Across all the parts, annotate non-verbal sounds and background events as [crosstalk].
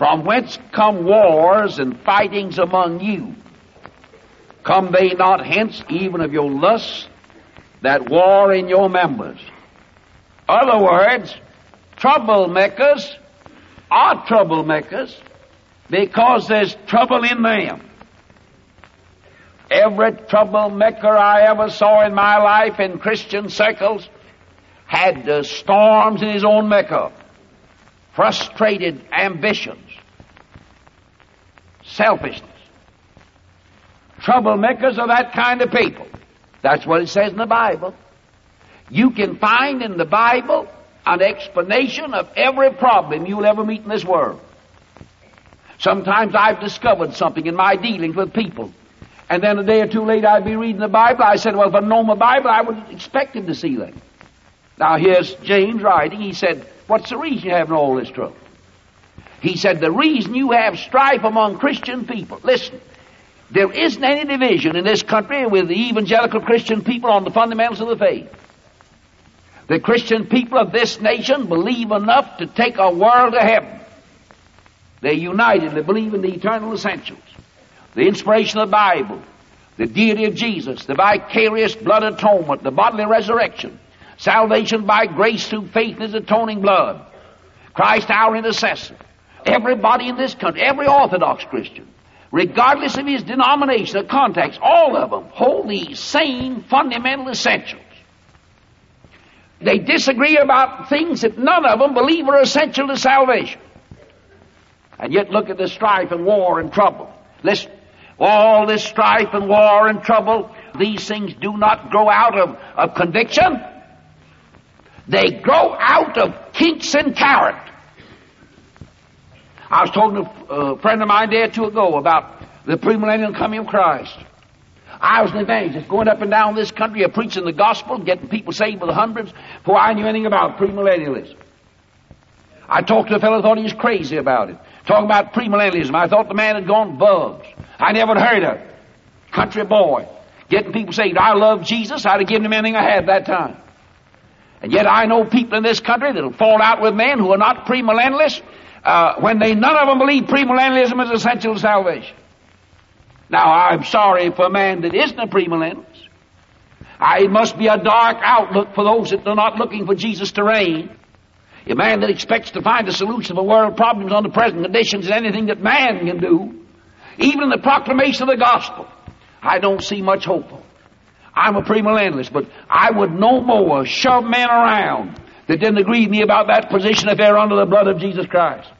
From whence come wars and fightings among you? Come they not hence even of your lusts that war in your members? Other words, troublemakers are troublemakers because there's trouble in them. Every troublemaker I ever saw in my life in Christian circles had uh, storms in his own makeup, frustrated ambitions, selfishness. Troublemakers are that kind of people. That's what it says in the Bible. You can find in the Bible an explanation of every problem you'll ever meet in this world. Sometimes I've discovered something in my dealings with people. And then a day or two later I'd be reading the Bible. I said, well, if I know my Bible, I would expect him to see that. Now here's James writing. He said, what's the reason you're having all this trouble? He said, the reason you have strife among Christian people. Listen, there isn't any division in this country with the evangelical Christian people on the fundamentals of the faith. The Christian people of this nation believe enough to take a world to heaven. They believe in the eternal essentials. The inspiration of the Bible. The deity of Jesus. The vicarious blood atonement. The bodily resurrection. Salvation by grace through faith in His atoning blood. Christ our intercessor. Everybody in this country, every Orthodox Christian, regardless of his denomination or context, all of them hold these same fundamental essentials. They disagree about things that none of them believe are essential to salvation. And yet look at the strife and war and trouble. Listen, all this strife and war and trouble, these things do not grow out of, of conviction. They grow out of kinks in character. I was talking to a friend of mine day or two ago about the premillennial coming of Christ. I was an evangelist going up and down this country preaching the gospel, getting people saved by the hundreds before I knew anything about premillennialism. I talked to a fellow who thought he was crazy about it. Talking about premillennialism. I thought the man had gone bugs. I never heard of it. Country boy. Getting people saved. I love Jesus. I'd have given him anything I had that time. And yet I know people in this country that'll fall out with men who are not premillennialists uh, when they none of them believe premillennialism is essential to salvation. Now, I'm sorry for a man that isn't a premillennialist. I, must be a dark outlook for those that are not looking for Jesus to reign. A man that expects to find a solution for world problems under present conditions is anything that man can do. Even in the proclamation of the gospel, I don't see much hope. I'm a premillennialist, but I would no more shove men around that didn't agree with me about that position they're under the blood of Jesus Christ.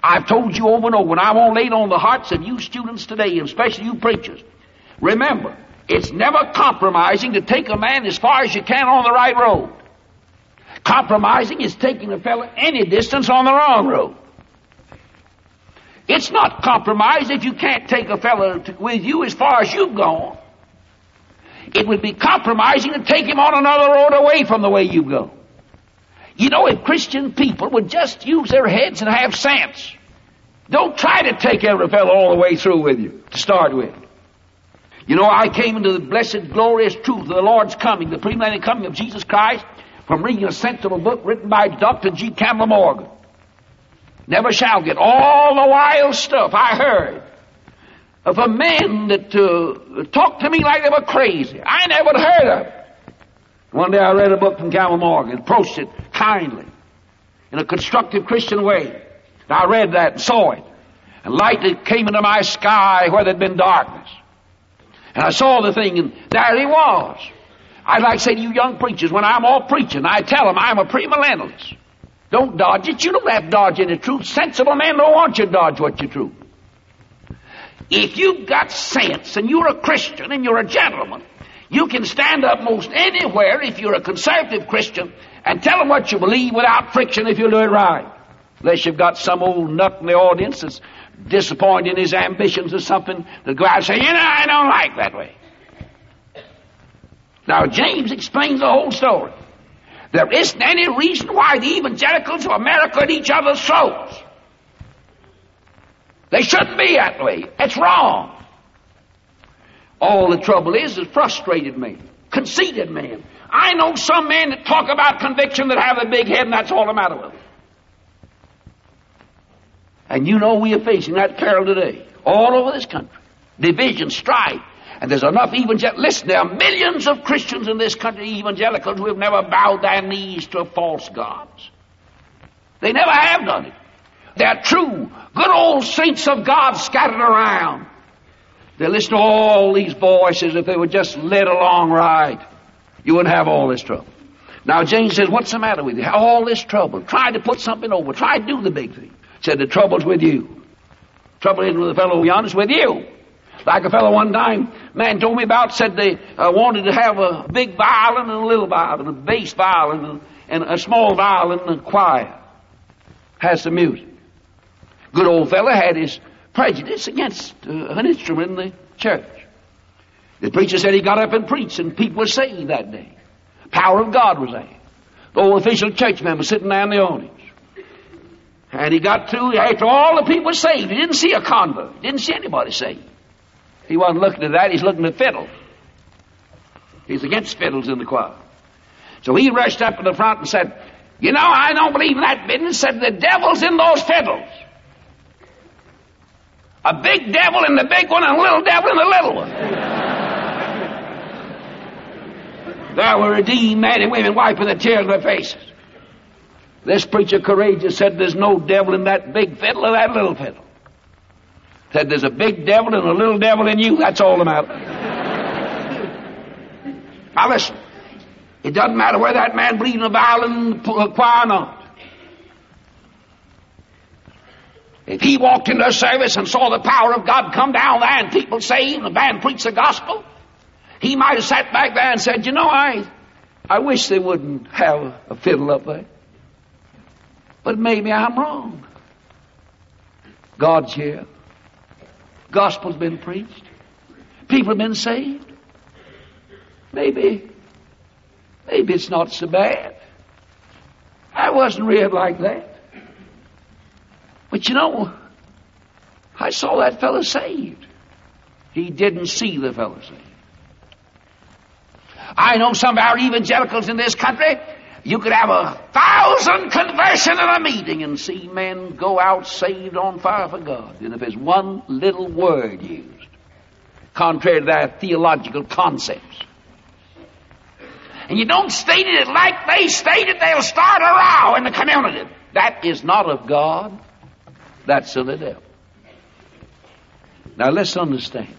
I've told you over and over, and I won't lay it on the hearts of you students today, and especially you preachers. Remember, it's never compromising to take a man as far as you can on the right road. Compromising is taking a fellow any distance on the wrong road. It's not compromise if you can't take a fellow with you as far as you've gone. It would be compromising to take him on another road away from the way you go. You know, if Christian people would just use their heads and have sense, don't try to take every fellow all the way through with you to start with. You know, I came into the blessed, glorious truth of the Lord's coming, the pre coming of Jesus Christ, from reading a sensible book written by Dr. G. Campbell Morgan. Never shall get all the wild stuff I heard of a man that uh, talked to me like they were crazy. I never heard of. One day I read a book from Campbell Morgan, approached it kindly, in a constructive Christian way. And I read that and saw it. And light that came into my sky where there'd been darkness. And I saw the thing, and there he was. I'd like to say to you young preachers, when I'm all preaching, I tell them I'm a premillennialist. Don't dodge it. You don't have to dodge any truth. Sensible men don't want you to dodge what you true. If you've got sense and you're a Christian and you're a gentleman, you can stand up most anywhere if you're a conservative Christian and tell them what you believe without friction if you do it right. Unless you've got some old nut in the audience that's disappointed in his ambitions or something to go out and say, you know, I don't like that way. Now, James explains the whole story. There isn't any reason why the evangelicals of America at each other's throats. They shouldn't be that way. It's wrong. All the trouble is, is frustrated me, conceited men. I know some men that talk about conviction that have a big head, and that's all the matter with them. And you know we are facing that peril today, all over this country. Division, strife. And there's enough evangelical, listen, there are millions of Christians in this country, evangelicals, who have never bowed their knees to false gods. They never have done it. They're true, good old saints of God scattered around. They listen to all these voices if they were just led along right. You wouldn't have all this trouble. Now James says, what's the matter with you? All this trouble. Try to put something over. Try to do the big thing. Said the trouble's with you. Trouble isn't with the fellow beyond, it's with you. Like a fellow one time, man told me about, said they uh, wanted to have a big violin and a little violin, a bass violin and, and a small violin and a choir. Has some music. Good old fellow had his prejudice against uh, an instrument in the church. The preacher said he got up and preached, and people were saved that day. Power of God was there. The old official church member sitting there in the audience. And he got through, after all the people were saved, he didn't see a convert. He didn't see anybody saved. He wasn't looking at that, he's looking at fiddles. He's against fiddles in the choir. So he rushed up to the front and said, You know, I don't believe in that business. Said the devil's in those fiddles. A big devil in the big one and a little devil in the little one. There were redeemed men and women wiping the tears from their faces. This preacher courageous said there's no devil in that big fiddle or that little fiddle. Said there's a big devil and a little devil in you. That's all the matter. [laughs] now listen. It doesn't matter whether that man bleeding a violin choir or not. If he walked into a service and saw the power of God come down there and people saved and the man preach the gospel, he might have sat back there and said, you know, I, I wish they wouldn't have a fiddle up there. But maybe I'm wrong. God's here. Gospel's been preached. People have been saved. Maybe, maybe it's not so bad. I wasn't reared like that. But you know, I saw that fellow saved. He didn't see the fellow saved. I know some of our evangelicals in this country, you could have a thousand conversions in a meeting and see men go out saved on fire for God. And if there's one little word used, contrary to their theological concepts, and you don't state it like they state it, they'll start a row in the community. That is not of God. That's of the devil. Now let's understand.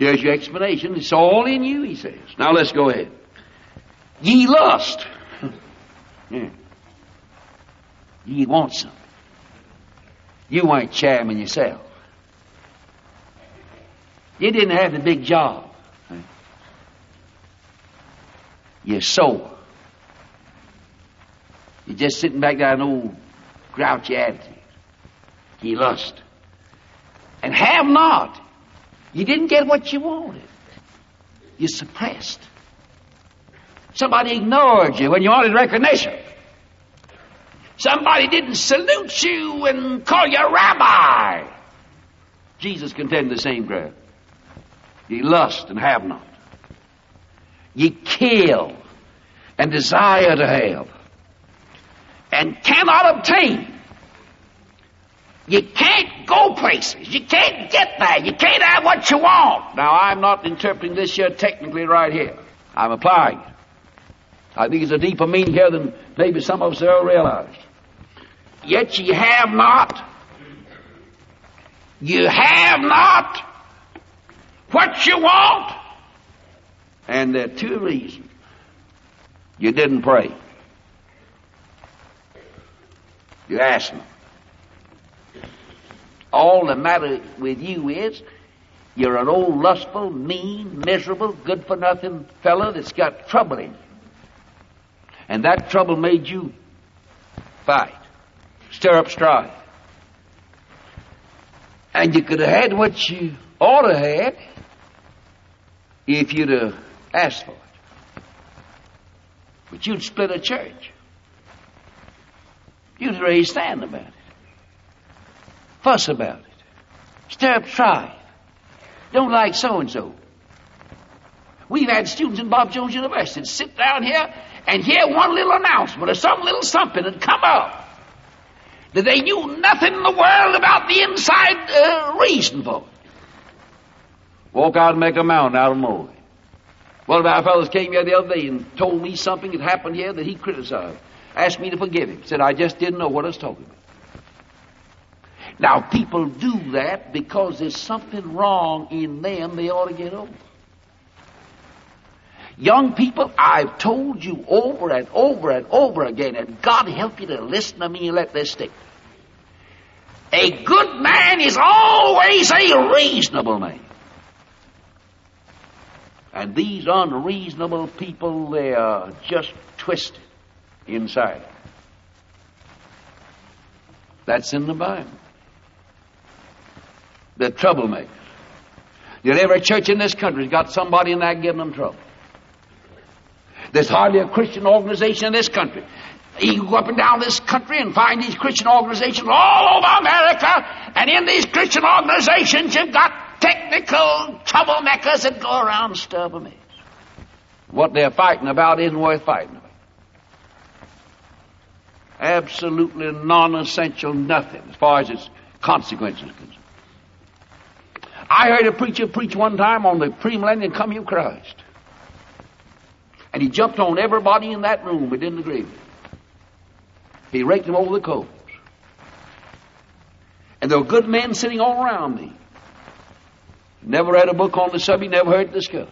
Here's your explanation. It's all in you, he says. Now let's go ahead. Ye lust. [laughs] yeah. Ye want some. You ain't chairman yourself. You didn't have the big job. You're sore. You're just sitting back there in old grouchy attitude ye lust. And have not. You didn't get what you wanted. You suppressed. Somebody ignored you when you wanted recognition. Somebody didn't salute you and call you rabbi. Jesus contended the same ground. Ye lust and have not. Ye kill and desire to have and cannot obtain you can't go places. You can't get there. You can't have what you want. Now, I'm not interpreting this here technically right here. I'm applying it. I think it's a deeper meaning here than maybe some of us ever realized. Yet ye have not. You have not what you want. And there are two reasons. You didn't pray. You asked me. All the matter with you is you're an old lustful, mean, miserable, good for nothing fellow that's got trouble in you. And that trouble made you fight, stir up strife. And you could have had what you ought to have had if you'd have asked for it. But you'd split a church. You'd raise stand about it fuss about it, stir up strife, don't like so and so. We've had students in Bob Jones University sit down here and hear one little announcement or some little something that come up. that they knew nothing in the world about the inside uh, reason for it. Walk out and make a mountain out of molehill. One of our fellows came here the other day and told me something had happened here that he criticized. Asked me to forgive him. Said, I just didn't know what I was talking about. Now, people do that because there's something wrong in them they ought to get over. Young people, I've told you over and over and over again, and God help you to listen to me and let this stick. A good man is always a reasonable man. And these unreasonable people, they are just twisted inside. That's in the Bible. They're troublemakers. Yet every church in this country's got somebody in there giving them trouble. There's hardly a Christian organization in this country. You go up and down this country and find these Christian organizations all over America, and in these Christian organizations you've got technical troublemakers that go around stirring mess. What they're fighting about isn't worth fighting about. Absolutely non-essential nothing as far as its consequences are concerned. I heard a preacher preach one time on the premillennial coming of Christ. And he jumped on everybody in that room but didn't agree with him. He raked them over the coals. And there were good men sitting all around me. Never read a book on the subject, never heard it discussed.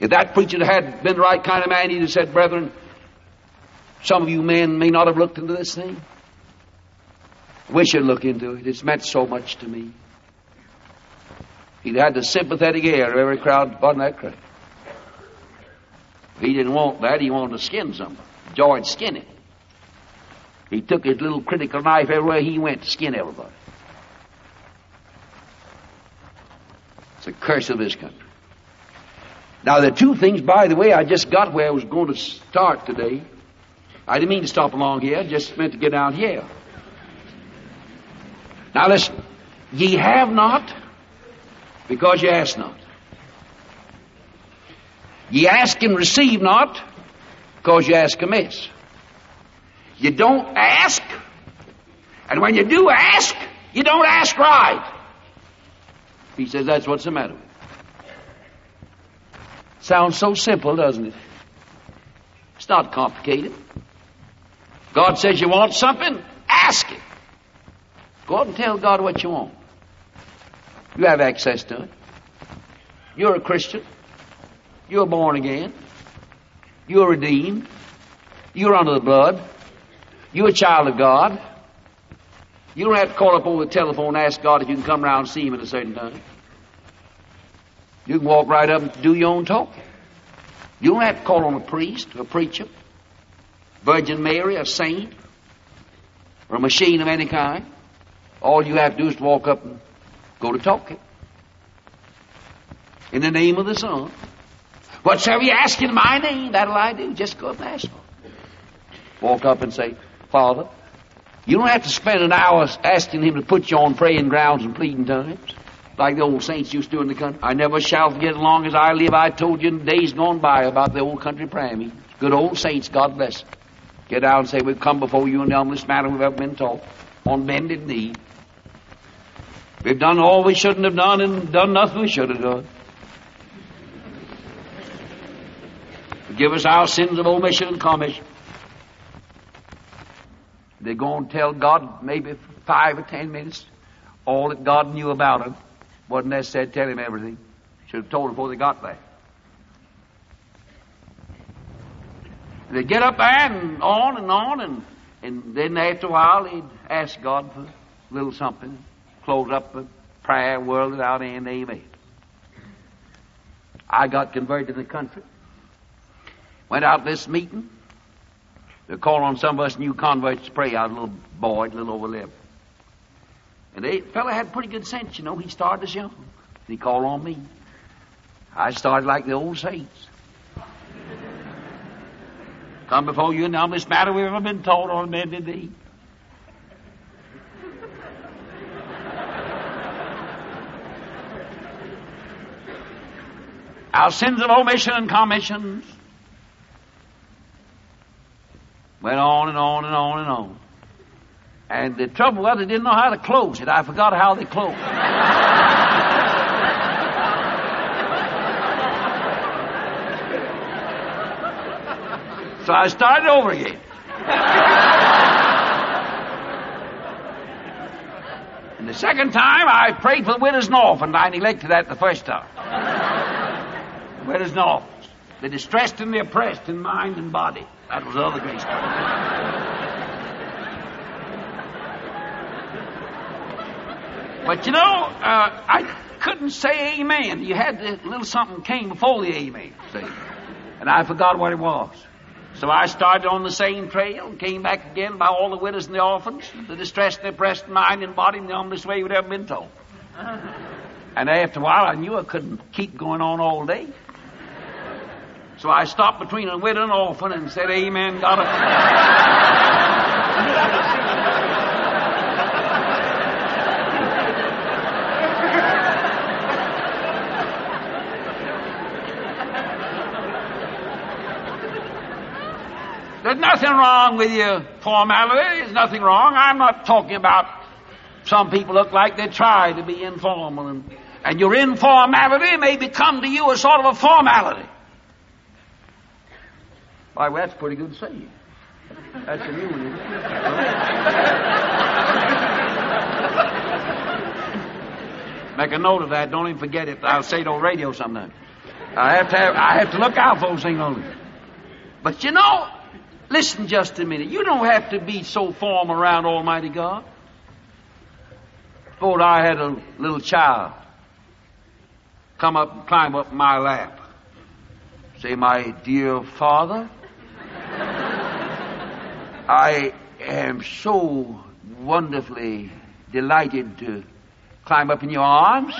If that preacher had been the right kind of man, he'd have said, Brethren, some of you men may not have looked into this thing. Wish you'd look into it. It's meant so much to me. He'd had the sympathetic air of every crowd on that crowd. He didn't want that. He wanted to skin somebody. George skinning. He took his little critical knife everywhere he went to skin everybody. It's a curse of this country. Now, the two things, by the way, I just got where I was going to start today. I didn't mean to stop along here, I just meant to get out here. Now, listen. Ye have not because ye ask not. Ye ask and receive not because you ask amiss. You don't ask, and when you do ask, you don't ask right. He says that's what's the matter with Sounds so simple, doesn't it? It's not complicated. God says you want something, ask it. Go out and tell God what you want. You have access to it. You're a Christian. You're born again. You're redeemed. You're under the blood. You're a child of God. You don't have to call up over the telephone and ask God if you can come around and see Him at a certain time. You can walk right up and do your own talking. You don't have to call on a priest, a preacher, Virgin Mary, a saint, or a machine of any kind. All you have to do is walk up and go to talking. In the name of the Son, Whatsoever you ask in my name, that'll I do. Just go up and ask for. Walk up and say, Father, you don't have to spend an hour asking him to put you on praying grounds and pleading times, like the old saints used to do in the country. I never shall forget as long as I live. I told you in days gone by about the old country prayer meeting. Good old saints, God bless. Get out and say, We've come before you in the humblest manner we've ever been taught, on bended knee. We've done all we shouldn't have done and done nothing we should have done. Forgive us our sins of omission and commission. They go and tell God maybe five or ten minutes all that God knew about him. Wasn't necessary to tell him everything. Should have told him before they got there. They'd get up there and on and on, and, and then after a while they'd ask God for a little something, close up the prayer, world without out, and amen. I got converted in the country. Went out this meeting. They called on some of us new converts to pray. I was a little boy, a little over there. And the fellow had pretty good sense, you know. He started us young. He called on me. I started like the old saints. Come before you now this matter we've ever been told on bended knee. Our sins of omission and commissions Went on and on and on and on. And the trouble was, I didn't know how to close it. I forgot how they closed. so I started over again. and the second time, I prayed for the widows and orphans. I neglected that the first time. Widows and orphans. The distressed and the oppressed in mind and body. That was the other grace. But you know, uh, I couldn't say amen. You had a little something came before the amen, see? And I forgot what it was. So I started on the same trail and came back again by all the widows and the orphans, the distressed and the oppressed in mind and body in the humblest way you'd ever been told. And after a while, I knew I couldn't keep going on all day. So I stopped between a widow and an orphan and said, Amen, God. There's nothing wrong with your formality. There's nothing wrong. I'm not talking about some people look like they try to be informal and, and your informality may become to you a sort of a formality. Well, that's pretty good to. That's a new one. Make a note of that. Don't even forget it. I'll say it on radio sometime. I have to have, I have to look out for those things on But you know, Listen just a minute. You don't have to be so formal around Almighty God. Thought I had a little child come up and climb up my lap. Say, my dear father, I am so wonderfully delighted to climb up in your arms.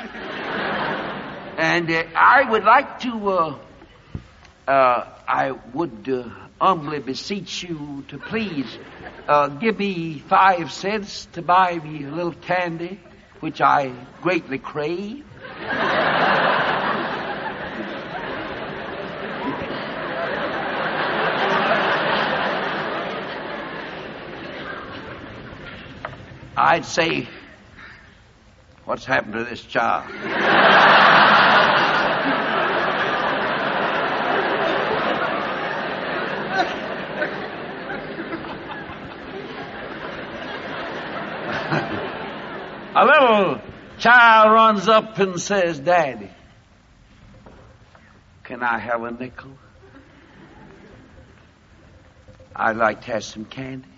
And uh, I would like to, uh, uh, I would uh, humbly beseech you to please uh, give me five cents to buy me a little candy, which I greatly crave. I'd say, what's happened to this child? A little child runs up and says, Daddy, can I have a nickel? I'd like to have some candy.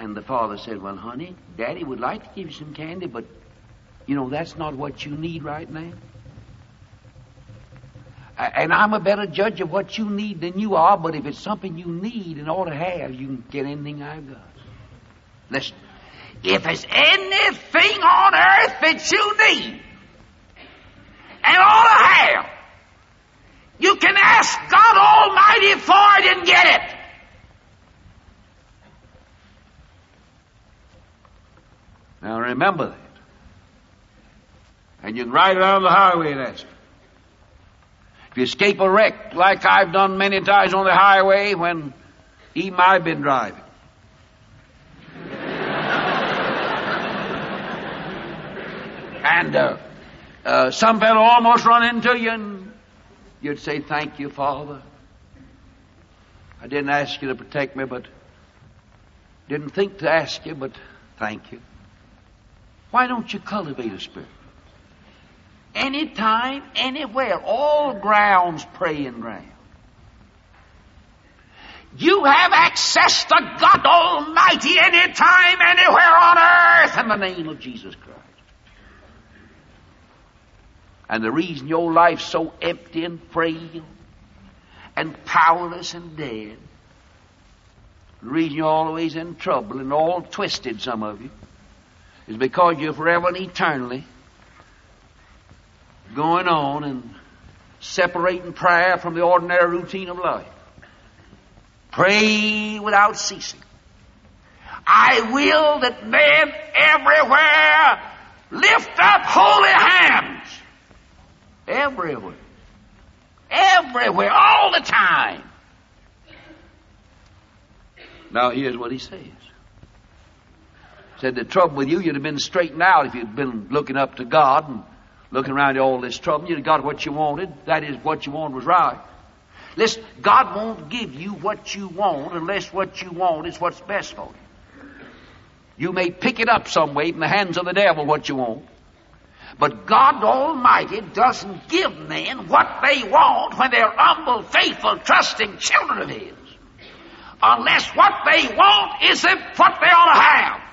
And the father said, Well, honey, Daddy would like to give you some candy, but you know, that's not what you need right now. And I'm a better judge of what you need than you are, but if it's something you need and ought to have, you can get anything I've got. Listen. If there's anything on earth that you need and ought to have, you can ask God Almighty for it and get it. Now remember that. And you can ride around the highway and ask. If you escape a wreck, like I've done many times on the highway when even I've been driving, [laughs] And uh, uh, some fellow almost run into you, and you'd say, Thank you, Father. I didn't ask you to protect me, but didn't think to ask you, but thank you. Why don't you cultivate a spirit? Anytime, anywhere, all grounds praying ground. You have access to God Almighty anytime, anywhere on earth in the name of Jesus Christ. And the reason your life's so empty and frail and powerless and dead, the reason you're always in trouble and all twisted, some of you, is because you're forever and eternally going on and separating prayer from the ordinary routine of life. Pray without ceasing. I will that men everywhere lift up holy hands Everywhere. Everywhere. All the time. Now here's what he says. Said the trouble with you, you'd have been straightened out if you'd been looking up to God and looking around at all this trouble. You'd have got what you wanted. That is, what you wanted was right. Listen, God won't give you what you want unless what you want is what's best for you. You may pick it up some way from the hands of the devil what you want. But God Almighty doesn't give men what they want when they're humble, faithful, trusting children of His. Unless what they want isn't what they ought to have.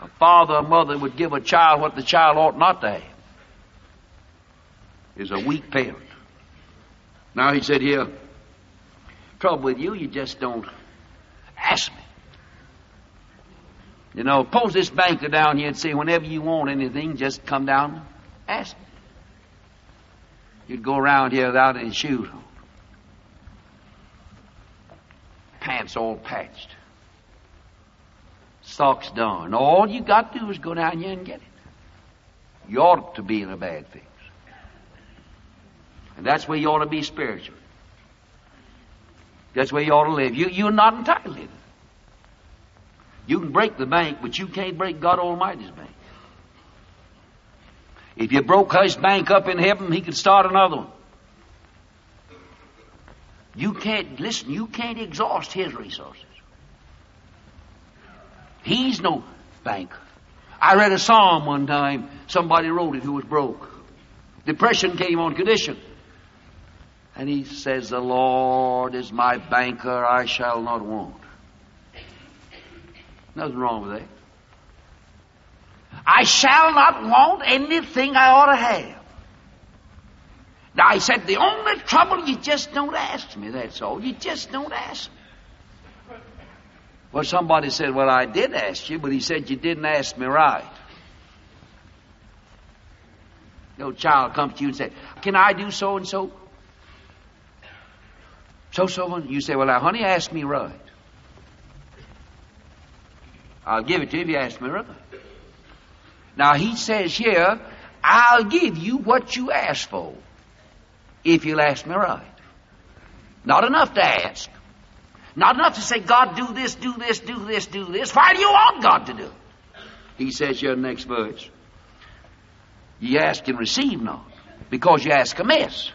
A father or mother would give a child what the child ought not to have. Is a weak parent. Now he said here, trouble with you, you just don't ask me. You know, pose this banker down here and say, whenever you want anything, just come down and ask me. You'd go around here without any shoes on. Pants all patched. Socks done. All you got to do is go down here and get it. You ought to be in a bad fix. And that's where you ought to be spiritual. That's where you ought to live. You, you're not entitled to it. You can break the bank, but you can't break God Almighty's bank. If you broke his bank up in heaven, he could start another one. You can't, listen, you can't exhaust his resources. He's no banker. I read a psalm one time. Somebody wrote it who was broke. Depression came on condition. And he says, The Lord is my banker, I shall not want. Nothing wrong with that. I shall not want anything I ought to have. Now, I said, the only trouble, you just don't ask me, that's all. You just don't ask me. Well, somebody said, Well, I did ask you, but he said you didn't ask me right. No child comes to you and says, Can I do so and so? So so and you say, Well, now, honey, ask me right. I'll give it to you if you ask me right. Now, he says here, I'll give you what you ask for if you'll ask me right. Not enough to ask. Not enough to say, God, do this, do this, do this, do this. Why do you want God to do it? He says the next verse, ye ask and receive not, because you ask amiss.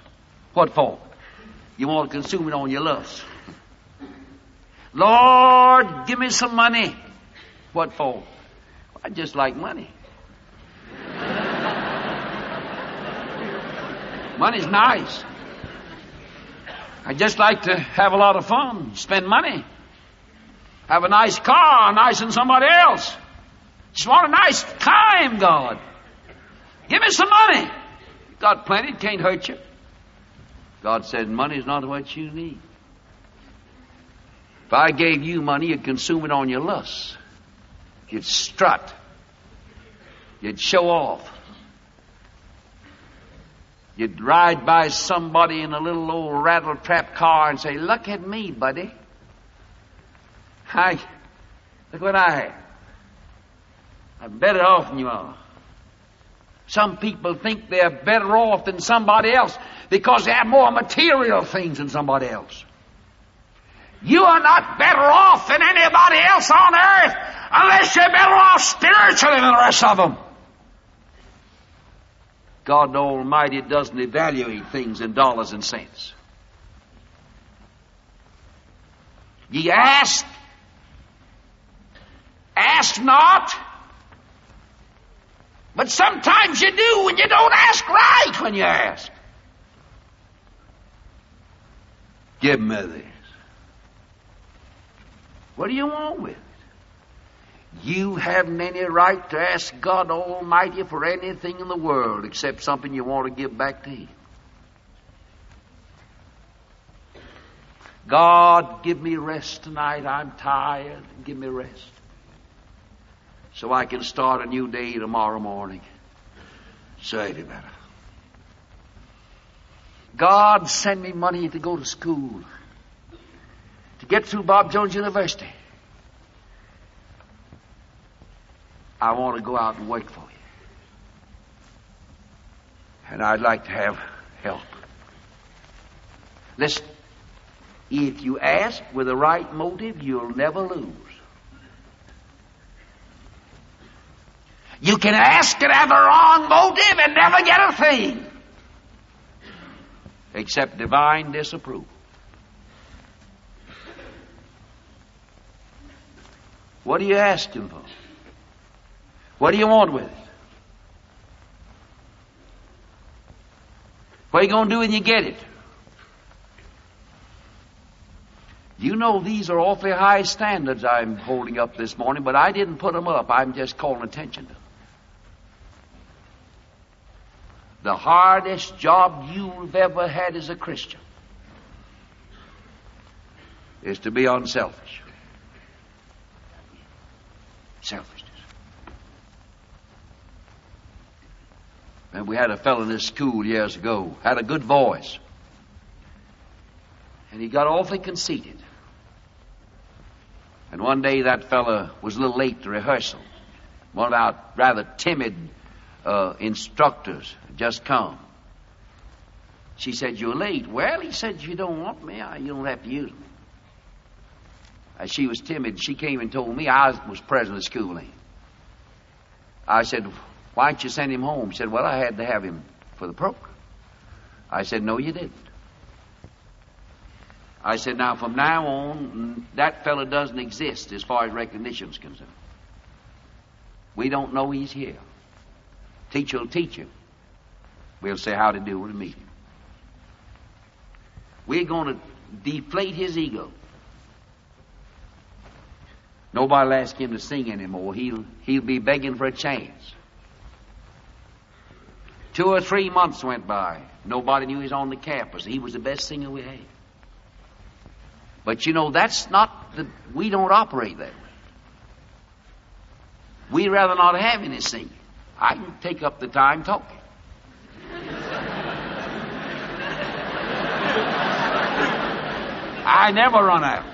What for? You want to consume it on your lust. Lord, give me some money. What for? I just like money. [laughs] Money's nice. I just like to have a lot of fun, spend money, have a nice car, nicer than somebody else. Just want a nice time, God. Give me some money. Got plenty, it can't hurt you. God said, Money's not what you need. If I gave you money, you'd consume it on your lusts. You'd strut. You'd show off. You'd ride by somebody in a little old rattle trap car and say, Look at me, buddy. I, look what I have. I'm better off than you are. Some people think they're better off than somebody else because they have more material things than somebody else. You are not better off than anybody else on earth unless you're better off spiritually than the rest of them. God Almighty doesn't evaluate things in dollars and cents. Ye ask, ask not, but sometimes you do and you don't ask right when you ask. Give me this. What do you want with it? You haven't any right to ask God Almighty for anything in the world except something you want to give back to Him. God, give me rest tonight. I'm tired. Give me rest. So I can start a new day tomorrow morning. Say it better. God, send me money to go to school, to get through Bob Jones University. I want to go out and work for you. And I'd like to have help. Listen, if you ask with the right motive, you'll never lose. You can ask and have the wrong motive and never get a thing. Except divine disapproval. What are you asking for? What do you want with it? What are you going to do when you get it? You know these are awfully high standards I'm holding up this morning, but I didn't put them up. I'm just calling attention to them. The hardest job you've ever had as a Christian is to be unselfish. Selfishness. And we had a fellow in this school years ago, had a good voice. And he got awfully conceited. And one day that fellow was a little late to rehearsal. One of our rather timid uh, instructors had just come. She said, You're late. Well, he said, You don't want me. You don't have to use me. As she was timid, she came and told me I was president of school then. I said, Why didn't you send him home? She said, Well, I had to have him for the program. I said, No, you didn't. I said, Now, from now on, that fellow doesn't exist as far as recognition is concerned. We don't know he's here. Teacher will teach him. We'll say how to do when we meet him. We're going to deflate his ego. Nobody will ask him to sing anymore. He'll, he'll be begging for a chance. Two or three months went by. Nobody knew he was on the campus. He was the best singer we had. But you know, that's not the, we don't operate that way. We'd rather not have any singing. I can take up the time talking. [laughs] I never run out.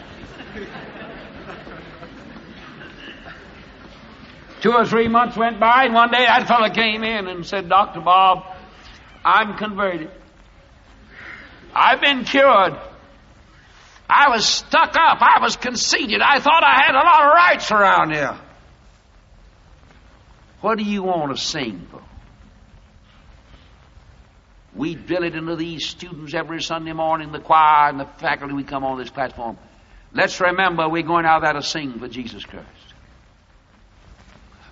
Two or three months went by, and one day that fellow came in and said, Dr. Bob, I'm converted. I've been cured. I was stuck up. I was conceited. I thought I had a lot of rights around here. What do you want to sing for? We drill it into these students every Sunday morning, the choir and the faculty, we come on this platform. Let's remember we're going out there to sing for Jesus Christ.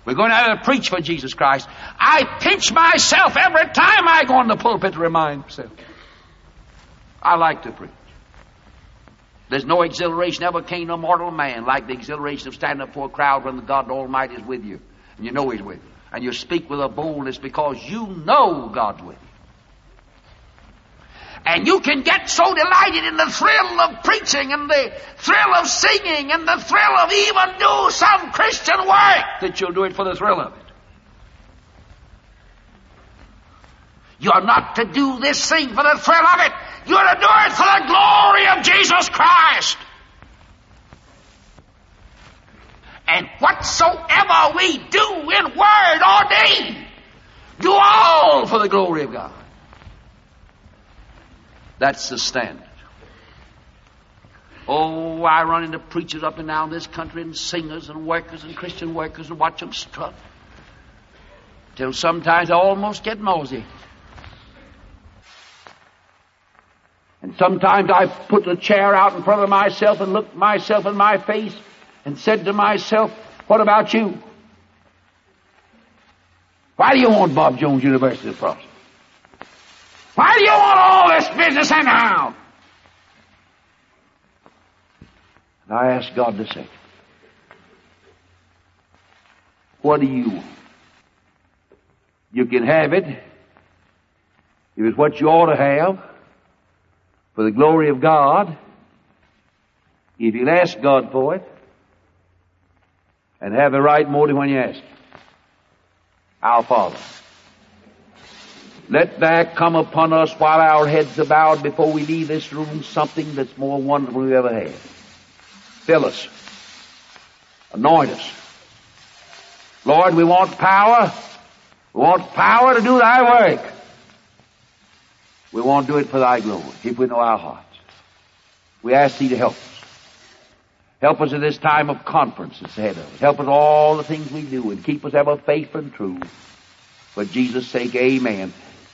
We're going out to preach for Jesus Christ. I pinch myself every time I go in the pulpit to remind myself. I like to preach. There's no exhilaration ever came to mortal man like the exhilaration of standing up before a crowd when the God Almighty is with you. And you know He's with you. And you speak with a boldness because you know God's with you. And you can get so delighted in the thrill of preaching and the thrill of singing and the thrill of even do some Christian work that you'll do it for the thrill of it. You're not to do this thing for the thrill of it. You're to do it for the glory of Jesus Christ. And whatsoever we do in word or deed, do all for the glory of God. That's the standard. Oh, I run into preachers up and down this country and singers and workers and Christian workers and watch them strut. Till sometimes I almost get nauseated. And sometimes I put the chair out in front of myself and looked myself in my face and said to myself, what about you? Why do you want Bob Jones University to prosper? Why do you want all this business anyhow? And I asked God to say, what do you want? You can have it if it's what you ought to have for the glory of God, if you'll ask God for it, and have the right motive when you ask. Our Father. Let there come upon us while our heads are bowed before we leave this room something that's more wonderful than we ever had. Fill us. Anoint us. Lord, we want power. We want power to do thy work. We want to do it for thy glory, if we know our hearts. We ask thee to help us. Help us in this time of conference that's ahead of us. Help us all the things we do and keep us ever faithful and true. For Jesus' sake, amen.